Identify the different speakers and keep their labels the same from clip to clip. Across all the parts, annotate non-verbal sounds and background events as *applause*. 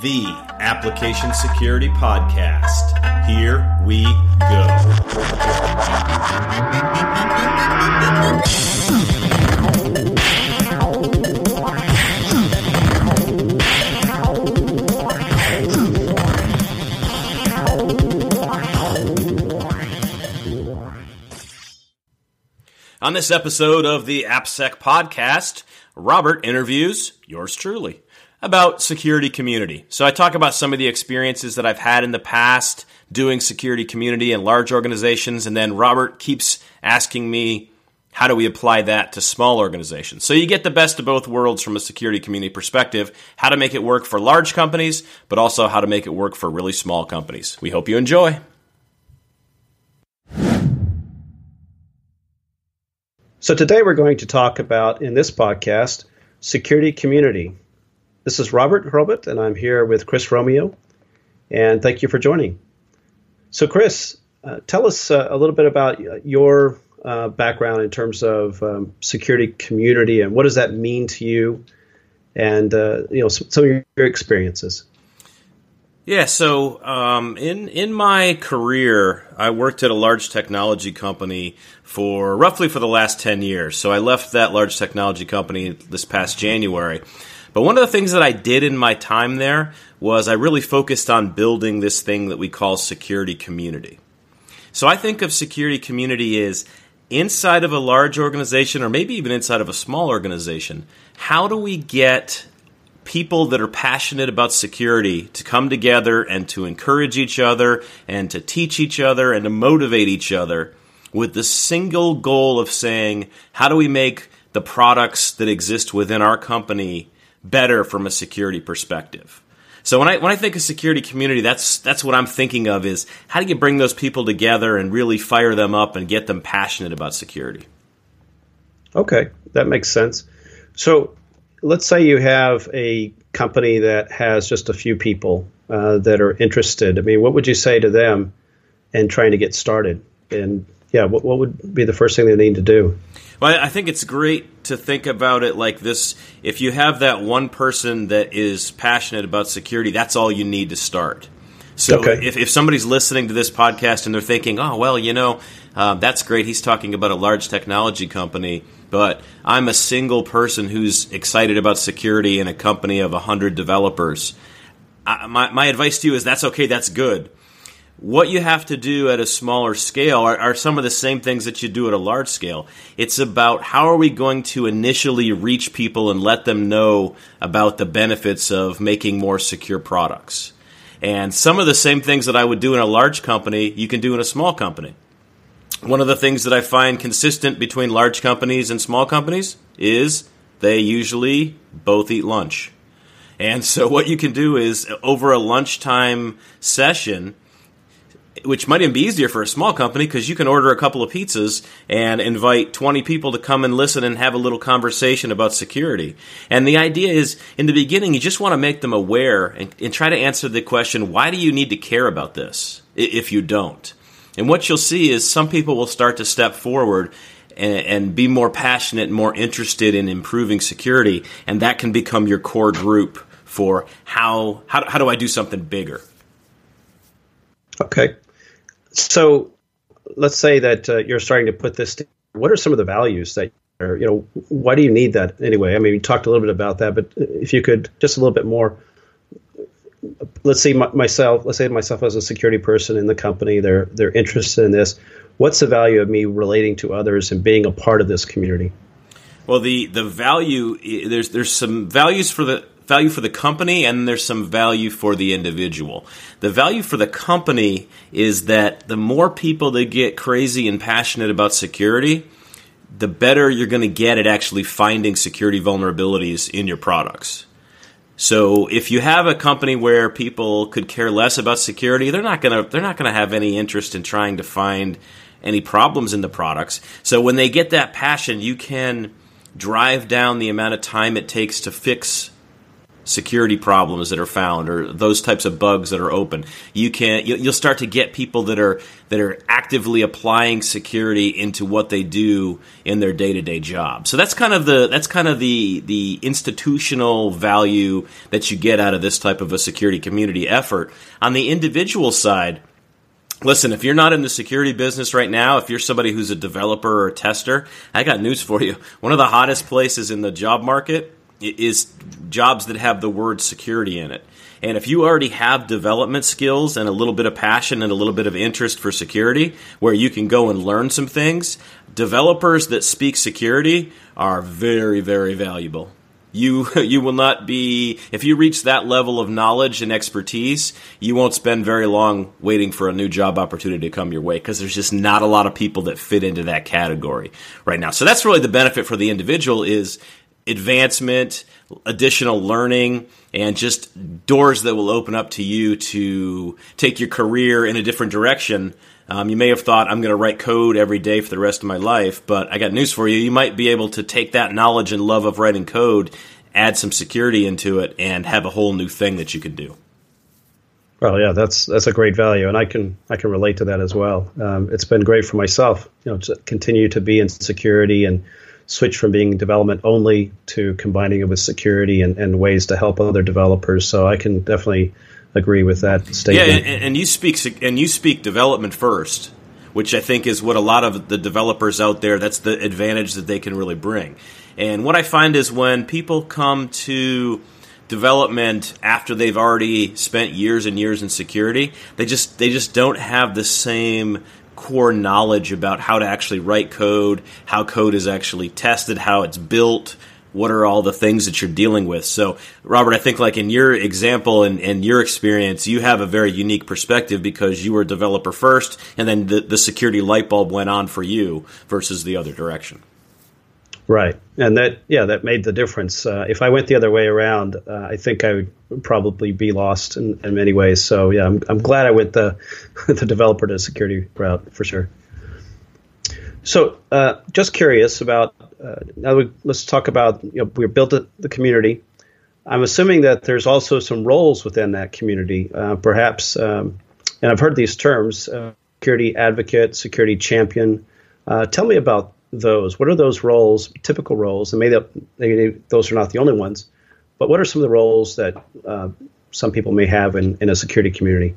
Speaker 1: the Application Security Podcast. Here we go. On this episode of the AppSec Podcast, Robert interviews yours truly about security community. So I talk about some of the experiences that I've had in the past doing security community in large organizations, and then Robert keeps asking me how do we apply that to small organizations? So you get the best of both worlds from a security community perspective, how to make it work for large companies, but also how to make it work for really small companies. We hope you enjoy.
Speaker 2: So today we're going to talk about in this podcast security community. This is Robert Hurlbut, and I'm here with Chris Romeo. And thank you for joining. So, Chris, uh, tell us uh, a little bit about your uh, background in terms of um, security community and what does that mean to you, and uh, you know some, some, of your experiences.
Speaker 1: Yeah, so um, in in my career, I worked at a large technology company for roughly for the last ten years. So I left that large technology company this past January. But one of the things that I did in my time there was I really focused on building this thing that we call security community. So I think of security community as inside of a large organization or maybe even inside of a small organization, how do we get people that are passionate about security to come together and to encourage each other and to teach each other and to motivate each other with the single goal of saying, how do we make the products that exist within our company better from a security perspective. So when I when I think of security community, that's that's what I'm thinking of is how do you bring those people together and really fire them up and get them passionate about security.
Speaker 2: Okay, that makes sense. So let's say you have a company that has just a few people uh, that are interested. I mean, what would you say to them in trying to get started? And yeah, what, what would be the first thing they need to do?
Speaker 1: Well, I think it's great to think about it like this. If you have that one person that is passionate about security, that's all you need to start. So okay. if, if somebody's listening to this podcast and they're thinking, oh, well, you know, uh, that's great. He's talking about a large technology company, but I'm a single person who's excited about security in a company of 100 developers. I, my, my advice to you is that's okay, that's good what you have to do at a smaller scale are, are, some of the same things that you do at a large scale. It's about how are we going to initially reach people and let them know about the benefits of making more secure products. And some of the same things that I would do in a large company, you can do in a small company. One of the things that I find consistent between large companies and small companies is they usually both eat lunch. And so what you can do is over a lunchtime session, which might even be easier for a small company because you can order a couple of pizzas and invite 20 people to come and listen and have a little conversation about security. And the idea is, in the beginning, you just want to make them aware and, and try to answer the question, why do you need to care about this if you don't? And what you'll see is some people will start to step forward and, and be more passionate and more interested in improving security, and that can become your core group for how, how, how do I do something bigger?
Speaker 2: Okay. So let's say that uh, you're starting to put this. Together. What are some of the values that you know, why do you need that anyway? I mean, we talked a little bit about that, but if you could just a little bit more. Let's say myself. Let's say myself as a security person in the company. They're they're interested in this. What's the value of me relating to others and being a part of this community?
Speaker 1: Well, the the value there's there's some values for the value for the company and there's some value for the individual. The value for the company is that the more people that get crazy and passionate about security, the better you're going to get at actually finding security vulnerabilities in your products. So if you have a company where people could care less about security, they're not going to they're not going to have any interest in trying to find any problems in the products. So when they get that passion, you can drive down the amount of time it takes to fix security problems that are found or those types of bugs that are open. You can you'll start to get people that are that are actively applying security into what they do in their day-to-day job. So that's kind of the that's kind of the the institutional value that you get out of this type of a security community effort. On the individual side, Listen, if you're not in the security business right now, if you're somebody who's a developer or a tester, I got news for you. One of the hottest places in the job market is jobs that have the word security in it. And if you already have development skills and a little bit of passion and a little bit of interest for security, where you can go and learn some things, developers that speak security are very, very valuable. You *laughs* you will not be if you reach that level of knowledge and expertise, you won't spend very long waiting for a new job opportunity to come your way because there's just not a lot of people that fit into that category right now. So that's really the benefit for the individual is advancement, additional learning, and just doors that will open up to you to take your career in a different direction. Um, you may have thought, I'm going to write code every day for the rest of my life, but I got news for you. You might be able to take that knowledge and love of writing code, add some security into it, and have a whole new thing that you can do.
Speaker 2: Well, yeah, that's that's a great value, and I can I can relate to that as well. Um, it's been great for myself, you know, to continue to be in security and switch from being development only to combining it with security and, and ways to help other developers. So I can definitely agree with that statement.
Speaker 1: Yeah, and, and you speak and you speak development first, which I think is what a lot of the developers out there. That's the advantage that they can really bring. And what I find is when people come to development after they've already spent years and years in security, they just they just don't have the same core knowledge about how to actually write code, how code is actually tested, how it's built, what are all the things that you're dealing with. So, Robert, I think like in your example and, and your experience, you have a very unique perspective because you were a developer first, and then the, the security light bulb went on for you versus the other direction.
Speaker 2: Right, and that yeah, that made the difference. Uh, if I went the other way around, uh, I think I would probably be lost in, in many ways. So yeah, I'm, I'm glad I went the *laughs* the developer to security route for sure. So uh, just curious about uh, now. We, let's talk about you know, we built the community. I'm assuming that there's also some roles within that community, uh, perhaps. Um, and I've heard these terms: uh, security advocate, security champion. tell me about those? What are those roles, typical roles? And maybe, maybe those are not the only ones, but what are some of the roles that uh, some people may have in, in a security community?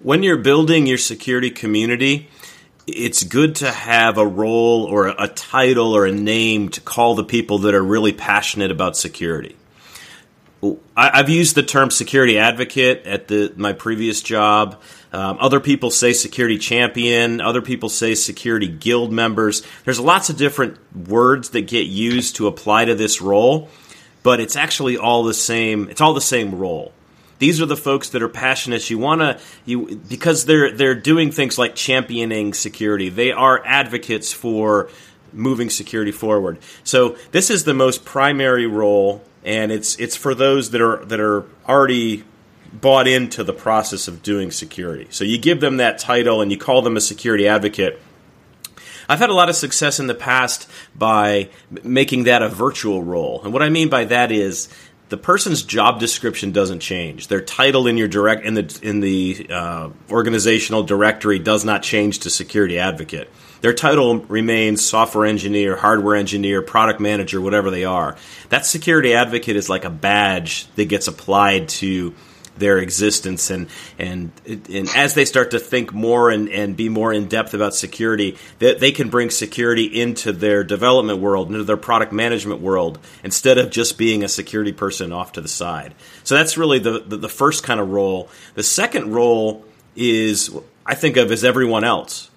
Speaker 1: When you're building your security community, it's good to have a role or a title or a name to call the people that are really passionate about security. I've used the term security advocate at the my previous job. Um, other people say security champion. Other people say security guild members. There's lots of different words that get used to apply to this role, but it's actually all the same. It's all the same role. These are the folks that are passionate. You want to you because they're they're doing things like championing security. They are advocates for moving security forward. So this is the most primary role and it's it's for those that are that are already bought into the process of doing security. So you give them that title and you call them a security advocate. I've had a lot of success in the past by making that a virtual role. And what I mean by that is the person's job description doesn't change. Their title in your direct in the in the uh, organizational directory does not change to security advocate. Their title remains software engineer, hardware engineer, product manager, whatever they are. That security advocate is like a badge that gets applied to their existence. And and and as they start to think more and, and be more in depth about security that they can bring security into their development world into their product management world instead of just being a security person off to the side. So that's really the the, the first kind of role. The second role is I think of as everyone else.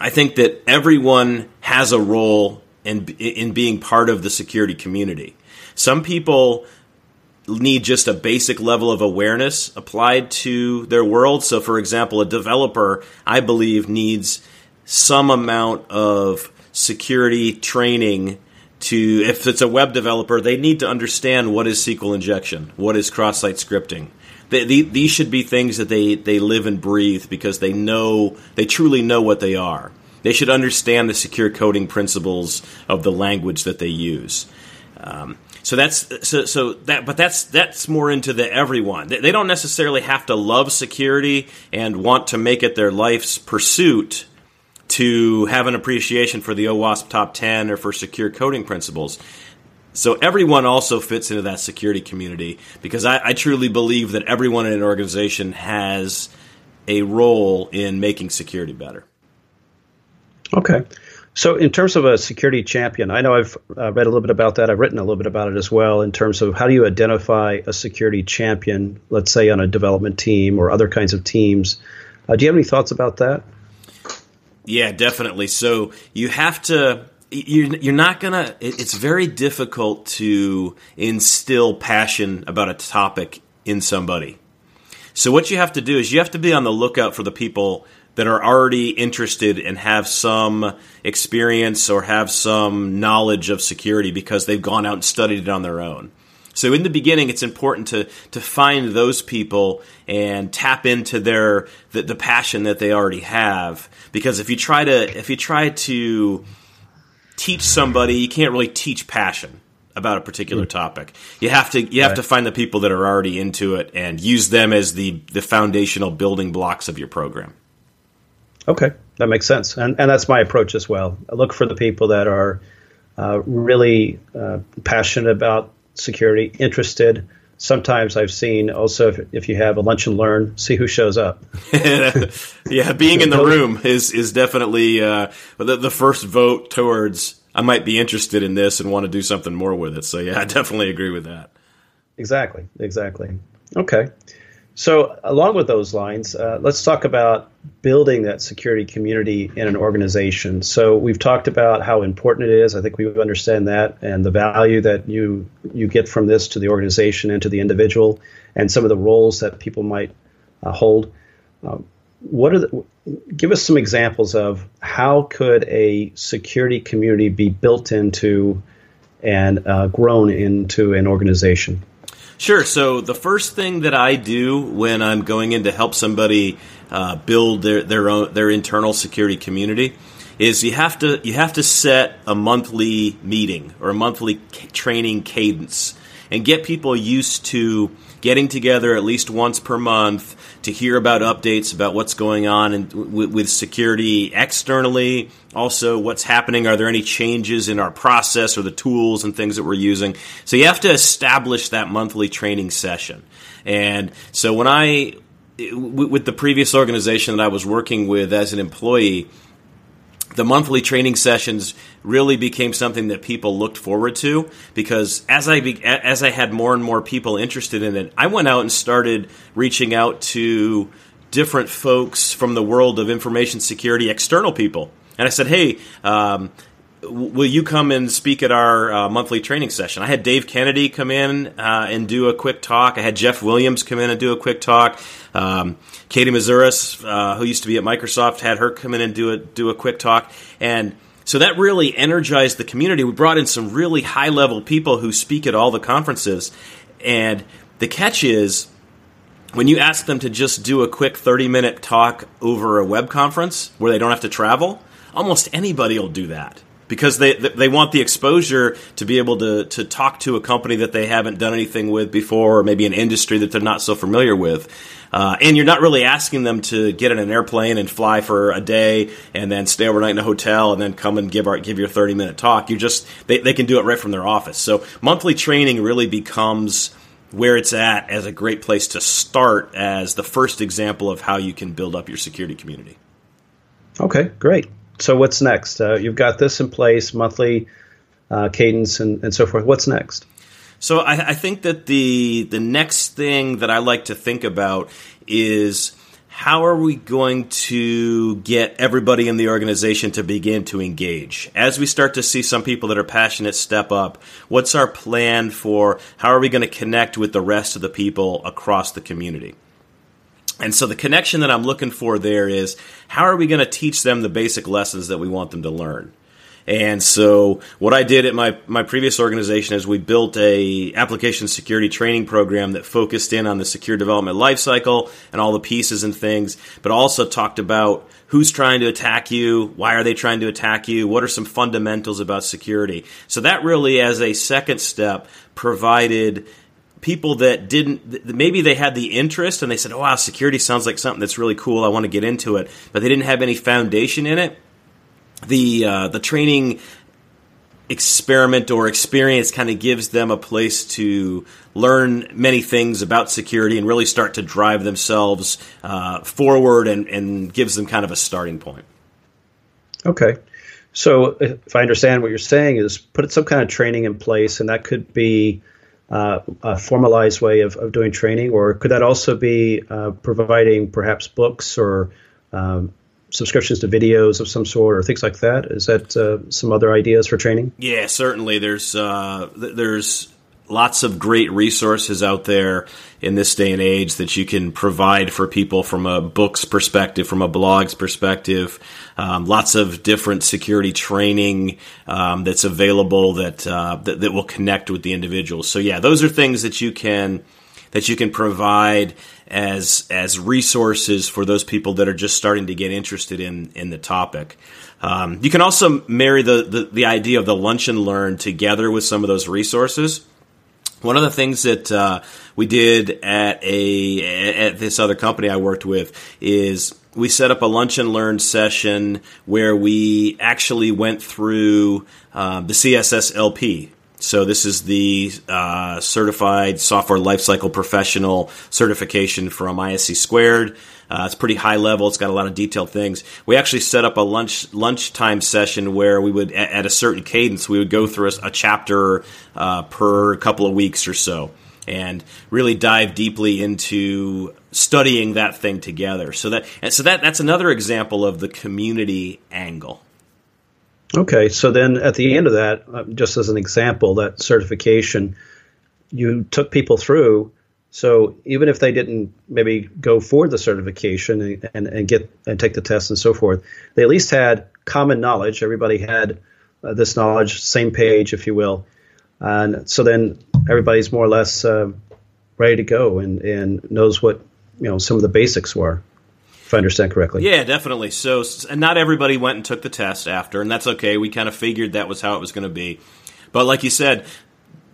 Speaker 1: I think that everyone has a role in in being part of the security community. Some people need just a basic level of awareness applied to their world. So, for example, a developer, I believe, needs some amount of security training to if it's a web developer they need to understand what is sql injection what is cross-site scripting. They, they, these should be things that they, they live and breathe because they know they truly know what they are. They should understand the secure coding principles of the language that they use. Um, so that's so so that but that's that's more into the everyone. They, they, don't necessarily have to love security and want to make it their life's pursuit to have an appreciation for the OWASP top 10 or for secure coding principles. So everyone also fits into that security community because I, I truly believe that everyone in an organization has a role in making security better.
Speaker 2: Okay. So, in terms of a security champion, I know I've uh, read a little bit about that. I've written a little bit about it as well in terms of how do you identify a security champion, let's say on a development team or other kinds of teams. Uh, do you have any thoughts about that?
Speaker 1: Yeah, definitely. So, you have to. You're not gonna. It's very difficult to instill passion about a topic in somebody. So, what you have to do is you have to be on the lookout for the people that are already interested and have some experience or have some knowledge of security because they've gone out and studied it on their own. So in the beginning, it's important to to find those people and tap into their the, the passion that they already have. Because if you try to if you try to teach somebody, you can't really teach passion about a particular hmm. topic. You have to you have right. to find the people that are already into it and use them as the the foundational building blocks of your program.
Speaker 2: Okay, that makes sense, and and that's my approach as well. I look for the people that are uh, really uh, passionate about security, interested. Sometimes I've seen also if, if you have a lunch and learn, see who shows up. *laughs*
Speaker 1: yeah, being in the room is is definitely uh, the, the first vote towards I might be interested in this and want to do something more with it. So yeah, I definitely agree with that.
Speaker 2: Exactly, exactly. Okay. So, along with those lines, uh, let's talk about building that security community in an organization. So, we've talked about how important it is. I think we understand that, and the value that you you get from this to the organization and to the individual, and some of the roles that people might uh, hold. Um, what are the, give us some examples of how could a security community be built into and uh, grown into an organization?
Speaker 1: Sure. So the first thing that I do when I'm going in to help somebody uh, build their their own their internal security community is you have to you have to set a monthly meeting or a monthly training cadence and get people used to getting together at least once per month to hear about updates about what's going on and with, with security externally. Also, what's happening? Are there any changes in our process or the tools and things that we're using? So you have to establish that monthly training session. And so when I, with the previous organization that I was working with as an employee, the monthly training sessions really became something that people looked forward to because as I be, as I had more and more people interested in it, I went out and started reaching out to different folks from the world of information security, external people, and I said, "Hey." Um, will you come and speak at our uh, monthly training session? I had Dave Kennedy come in uh, and do a quick talk. I had Jeff Williams come in and do a quick talk. Um, Katie Moussouris, uh, who used to be at Microsoft, had her come in and do a do a quick talk. And so that really energized the community. We brought in some really high level people who speak at all the conferences. And the catch is when you ask them to just do a quick 30 minute talk over a web conference where they don't have to travel, almost anybody will do that because they they want the exposure to be able to to talk to a company that they haven't done anything with before, or maybe an industry that they're not so familiar with. Uh, and you're not really asking them to get in an airplane and fly for a day and then stay overnight in a hotel and then come and give our, give your 30 minute talk. You just they, they can do it right from their office. So monthly training really becomes where it's at as a great place to start as the first example of how you can build up your security community.
Speaker 2: Okay, great so what's next? Uh, you've got this in place, monthly uh, cadence, and, and so forth. What's next?
Speaker 1: So I, I, think that the the next thing that I like to think about is how are we going to get everybody in the organization to begin to engage as we start to see some people that are passionate step up what's our plan for how are we going to connect with the rest of the people across the community and so the connection that I'm looking for there is how are we going to teach them the basic lessons that we want them to learn? And so what I did at my, my previous organization is we built a application security training program that focused in on the secure development lifecycle and all the pieces and things, but also talked about who's trying to attack you, why are they trying to attack you, what are some fundamentals about security. So that really, as a second step, provided people that didn't maybe they had the interest and they said, "Oh, wow, security sounds like something that's really cool. I want to get into it," but they didn't have any foundation in it the uh, the training experiment or experience kind of gives them a place to learn many things about security and really start to drive themselves uh, forward and, and gives them kind of a starting point.
Speaker 2: Okay. So, if I understand what you're saying, is put some kind of training in place, and that could be uh, a formalized way of, of doing training, or could that also be uh, providing perhaps books or um, subscriptions to videos of some sort or things like that? Is that uh, some other ideas for training?
Speaker 1: Yeah, certainly. There's uh, th- there's lots of great resources out there in this day and age that you can provide for people from a book's perspective, from a blog's perspective. Um, lots of different security training um, that's available that, uh, that that will connect with the individuals. So yeah, those are things that you can that you can provide as as resources for those people that are just starting to get interested in in the topic. Um, you can also marry the, the, the idea of the lunch and learn together with some of those resources. One of the things that uh, we did at a at this other company I worked with is we set up a lunch and learn session where we actually went through uh, the CSSLP, so this is the uh, certified software lifecycle professional certification from ISC squared. Uh, it's pretty high level. It's got a lot of detailed things. We actually set up a lunch lunchtime session where we would, at, at a certain cadence, we would go through a, a chapter uh, per couple of weeks or so, and really dive deeply into studying that thing together. So that and so that that's another example of the community angle.
Speaker 2: Okay, so then at the end of that, uh, just as an example, that certification, you took people through. So even if they didn't maybe go for the certification and, and, and get and take the test and so forth, they at least had common knowledge. Everybody had uh, this knowledge, same page, if you will, and so then everybody's more or less uh, ready to go and, and knows what you know some of the basics were if I understand correctly.
Speaker 1: Yeah, definitely. So, and not everybody went and took the test after, and that's okay. We kind of figured that was how it was going to be. But like you said,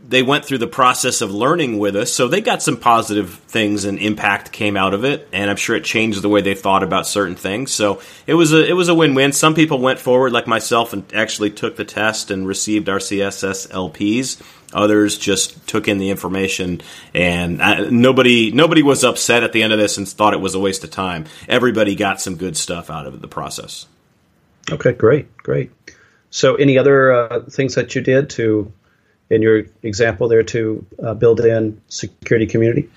Speaker 1: they went through the process of learning with us, so they got some positive things and impact came out of it, and I'm sure it changed the way they thought about certain things. So it was a it was a win win. Some people went forward, like myself, and actually took the test and received our CSSLPs. Others just took in the information, and I, nobody nobody was upset at the end of this and thought it was a waste of time. Everybody got some good stuff out of the process.
Speaker 2: Okay, great, great. So, any other uh, things that you did to, in your example there, to uh, build in security community?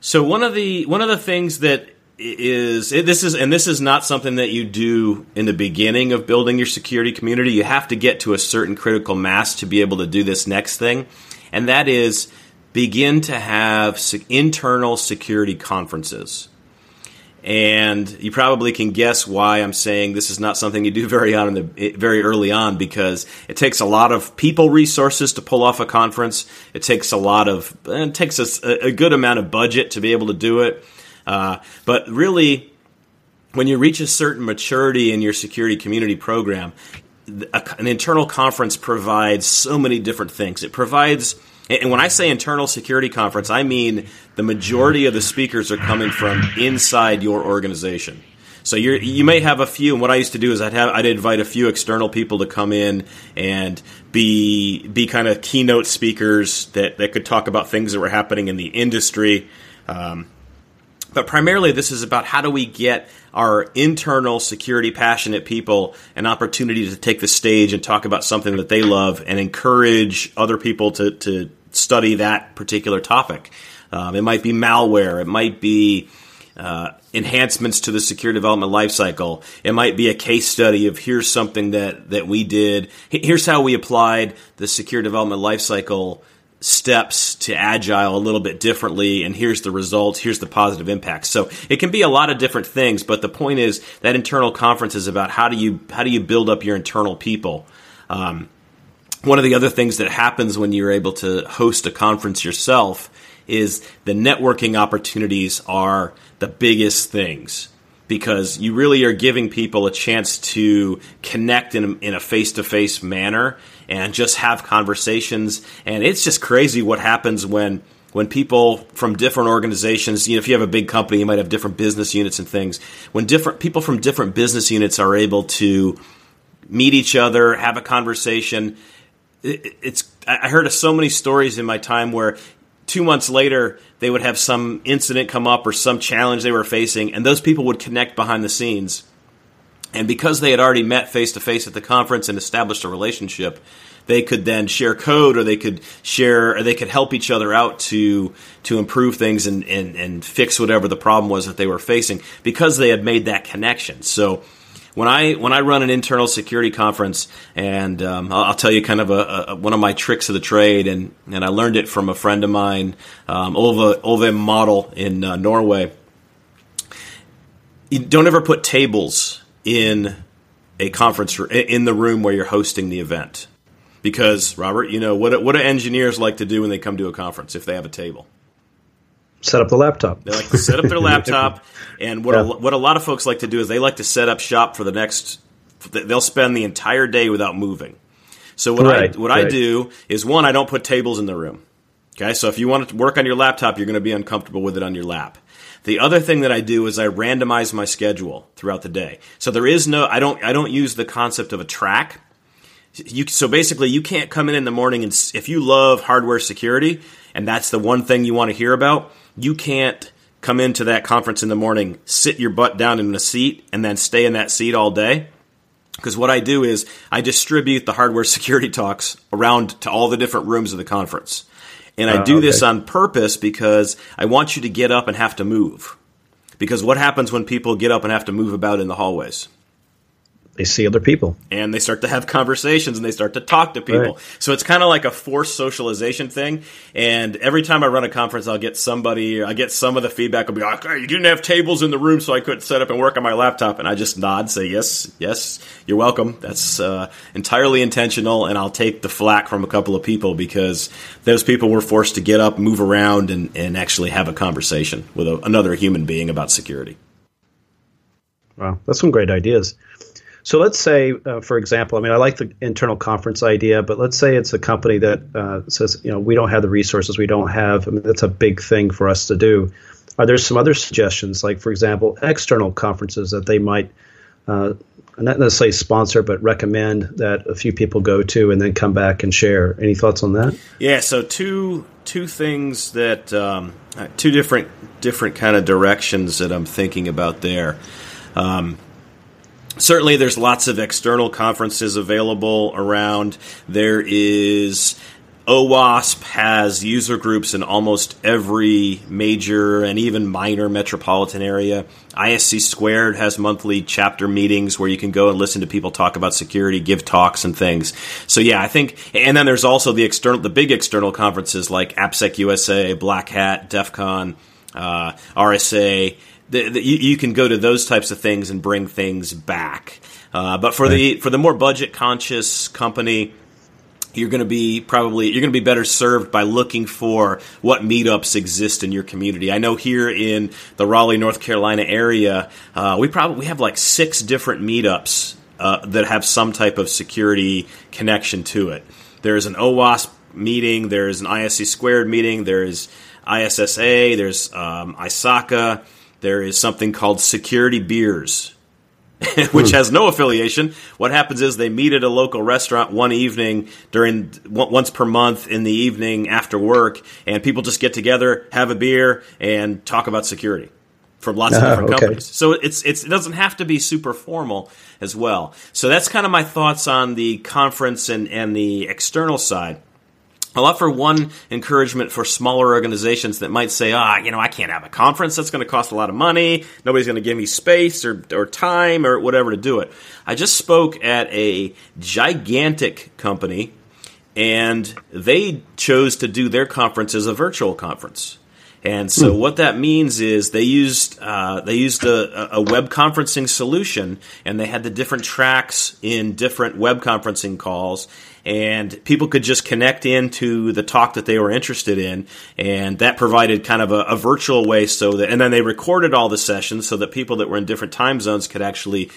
Speaker 1: So one of the one of the things that is this is and this is not something that you do in the beginning of building your security community. You have to get to a certain critical mass to be able to do this next thing, and that is begin to have internal security conferences. And you probably can guess why I'm saying this is not something you do very on the very early on because it takes a lot of people resources to pull off a conference. It takes a lot of it takes a, a good amount of budget to be able to do it. Uh, but really, when you reach a certain maturity in your security community program, an internal conference provides so many different things. It provides, and when I say internal security conference, I mean the majority of the speakers are coming from inside your organization. So you you may have a few, and what I used to do is I'd have I'd invite a few external people to come in and be be kind of keynote speakers that that could talk about things that were happening in the industry. Um, but primarily, this is about how do we get our internal security passionate people an opportunity to take the stage and talk about something that they love and encourage other people to, to study that particular topic. Um, it might be malware, it might be uh, enhancements to the secure development lifecycle. It might be a case study of here's something that, that we did. Here's how we applied the secure development lifecycle steps to agile a little bit differently and here's the results here's the positive impact so it can be a lot of different things but the point is that internal conference is about how do you how do you build up your internal people Um, one of the other things that happens when you're able to host a conference yourself is the networking opportunities are the biggest things because you really are giving people a chance to connect in, in a face-to-face manner and just have conversations and it's just crazy what happens when when people from different organizations, you know, if you have a big company, you might have different business units and things. When different people from different business units are able to meet each other, have a conversation, it, it's I heard of so many stories in my time where two months later they would have some incident come up or some challenge they were facing, and those people would connect behind the scenes. And because they had already met face to face at the conference and established a relationship, they could then share code or they could share or they could help each other out to to improve things and, and, and fix whatever the problem was that they were facing because they had made that connection. So when I when I run an internal security conference, and um, I'll, I'll, tell you kind of a, a, one of my tricks of the trade, and, and I learned it from a friend of mine, um, Ove Ove Model in uh, Norway. You don't ever put tables in a conference in the room where you're hosting the event, because Robert, you know what what do engineers like to do when they come to a conference if they have a table?
Speaker 2: Set up the laptop.
Speaker 1: They like to set up their *laughs* laptop, and what yeah. a, what a lot of folks like to do is they like to set up shop for the next. They'll spend the entire day without moving. So what right, I what right. I do is one, I don't put tables in the room. Okay, so if you want to work on your laptop, you're going to be uncomfortable with it on your lap. The other thing that I do is I randomize my schedule throughout the day. So there is no I don't I don't use the concept of a track. You, so basically, you can't come in in the morning and if you love hardware security and that's the one thing you want to hear about, you can't come into that conference in the morning, sit your butt down in a seat, and then stay in that seat all day. Because what I do is I distribute the hardware *laughs* security talks around to all the different rooms of the conference. And I uh, do okay. this on purpose because I want you to get up and have to move. Because what happens when people get up and have to move about in the hallways?
Speaker 2: They see other people
Speaker 1: and they start to have conversations and they start to talk to people. Right. So it's kind of like a forced socialization thing. And every time I run a conference, I'll get somebody, I get some of the feedback will be like, hey, you didn't have tables in the room, so I couldn't set up and work on my laptop. And I just nod, say, yes, yes, you're welcome. That's uh, entirely intentional. And I'll take the flack from a couple of people because those people were forced to get up, move around, and, and actually have a conversation with a, another human being about security.
Speaker 2: Wow, that's some great ideas. So let's say, uh, for example, I mean, I like the internal conference idea, but let's say it's a company that uh, says, you know, we don't have the resources, we don't have. I mean, that's a big thing for us to do. Are there some other suggestions, like for example, external conferences that they might uh, not necessarily sponsor, but recommend that a few people go to and then come back and share? Any thoughts on that?
Speaker 1: Yeah. So two two things that um, two different different kind of directions that I'm thinking about there. Um, certainly there's lots of external conferences available around. There is OWASP has user groups in almost every major and even minor metropolitan area. ISC Squared has monthly chapter meetings where you can go and listen to people talk about security, give talks and things. So yeah, I think, and then there's also the external, the big external conferences like AppSec USA, Black Hat, DEF CON, uh, RSA, the, the, you, you, can go to those types of things and bring things back. Uh, but for right. the for the more budget conscious company, you're going to be probably you're going to be better served by looking for what meetups exist in your community. I know here in the Raleigh, North Carolina area, uh, we probably we have like six different meetups uh, that have some type of security connection to it. There's an OWASP meeting. There's an ISC squared meeting. There's ISSA. There's um, ISACA there is something called Security Beers, *laughs* which has no affiliation. What happens is they meet at a local restaurant one evening during once per month in the evening after work, and people just get together, have a beer, and talk about security from lots of *laughs* different okay. companies. So it's, it's, it doesn't have to be super formal as well. So that's kind of my thoughts on the conference and, and the external side. I'll offer one encouragement for smaller organizations that might say, ah, you know, I can't have a conference. That's going to cost a lot of money. Nobody's going to give me space or, or time or whatever to do it. I just spoke at a gigantic company and they chose to do their conference as a virtual conference. And so, what that means is they used uh, they used a, a, web conferencing solution, and they had the different tracks in different web conferencing calls, and people could just connect into the talk that they were interested in, and that provided kind of a, a virtual way so that, and then they recorded all the sessions so that people that were in different time zones could actually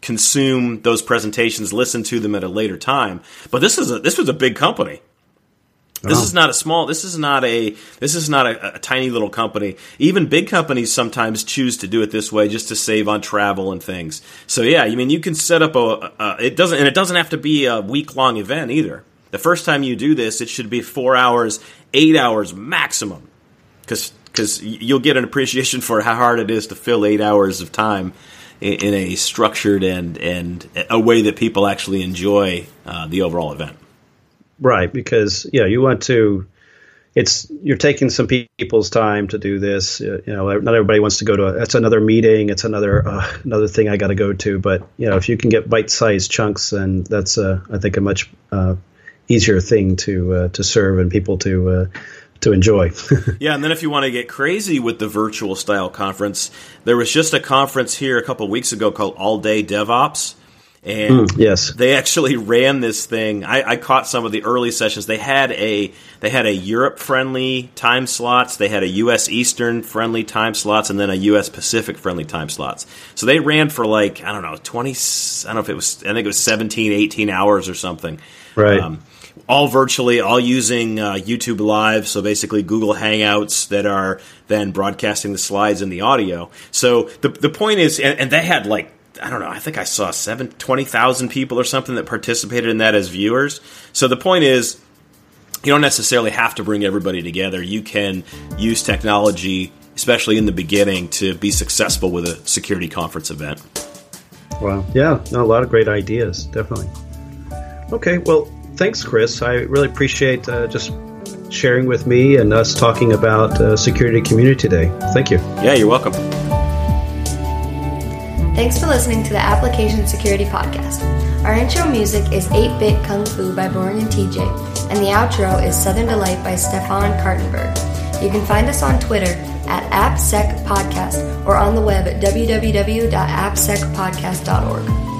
Speaker 1: consume those presentations, listen to them at a later time. But this is a, this was a big company. This is not a small. This is not a. This is not a, a, tiny little company. Even big companies sometimes choose to do it this way just to save on travel and things. So yeah, I mean, you can set up a. a it doesn't, and it doesn't have to be a week long event either. The first time you do this, it should be four hours, eight hours maximum, because because you'll get an appreciation for how hard it is to fill eight hours of time in, in a structured and and a way that people actually enjoy uh, the overall event.
Speaker 2: Right, because yeah, you want to. It's you're taking some people's time to do this. You know, not everybody wants to go to. A, it's another meeting. It's another uh, another thing I got to go to. But you know, if you can get bite-sized chunks, and that's I think a much uh, easier thing to uh, to serve and people to uh, to enjoy. *laughs*
Speaker 1: yeah, and then if you want to get crazy with the virtual style conference, there was just a conference here a couple weeks ago called All Day DevOps and
Speaker 2: mm, yes,
Speaker 1: they actually ran this thing. I, I, caught some of the early sessions. They had a they had a Europe friendly time slots. They had a U.S. Eastern friendly time slots, and then a U.S. Pacific friendly time slots. So they ran for like I don't know twenty. I don't know if it was. I think it was 17, 18 hours or something.
Speaker 2: Right. Um,
Speaker 1: all virtually, all using uh, YouTube Live, so basically Google Hangouts that are then broadcasting the slides and the audio. So the the point is, and, and they had like I don't know. I think I saw seven, 20,000 people or something that participated in that as viewers. So the point is, you don't necessarily have to bring everybody together. You can use technology, especially in the beginning, to be successful with a security conference event.
Speaker 2: Wow. Yeah, no, a lot of great ideas, definitely. Okay, well, thanks, Chris. I really appreciate uh, just sharing with me and us talking about uh, security community today. Thank you.
Speaker 1: Yeah, you're welcome.
Speaker 3: Thanks for listening to the Application Security Podcast. Our intro music is 8 Bit Kung Fu by Boring and TJ, and the outro is Southern Delight by Stefan Kartenberg. You can find us on Twitter at AppSecPodcast or on the web at www.appsecpodcast.org.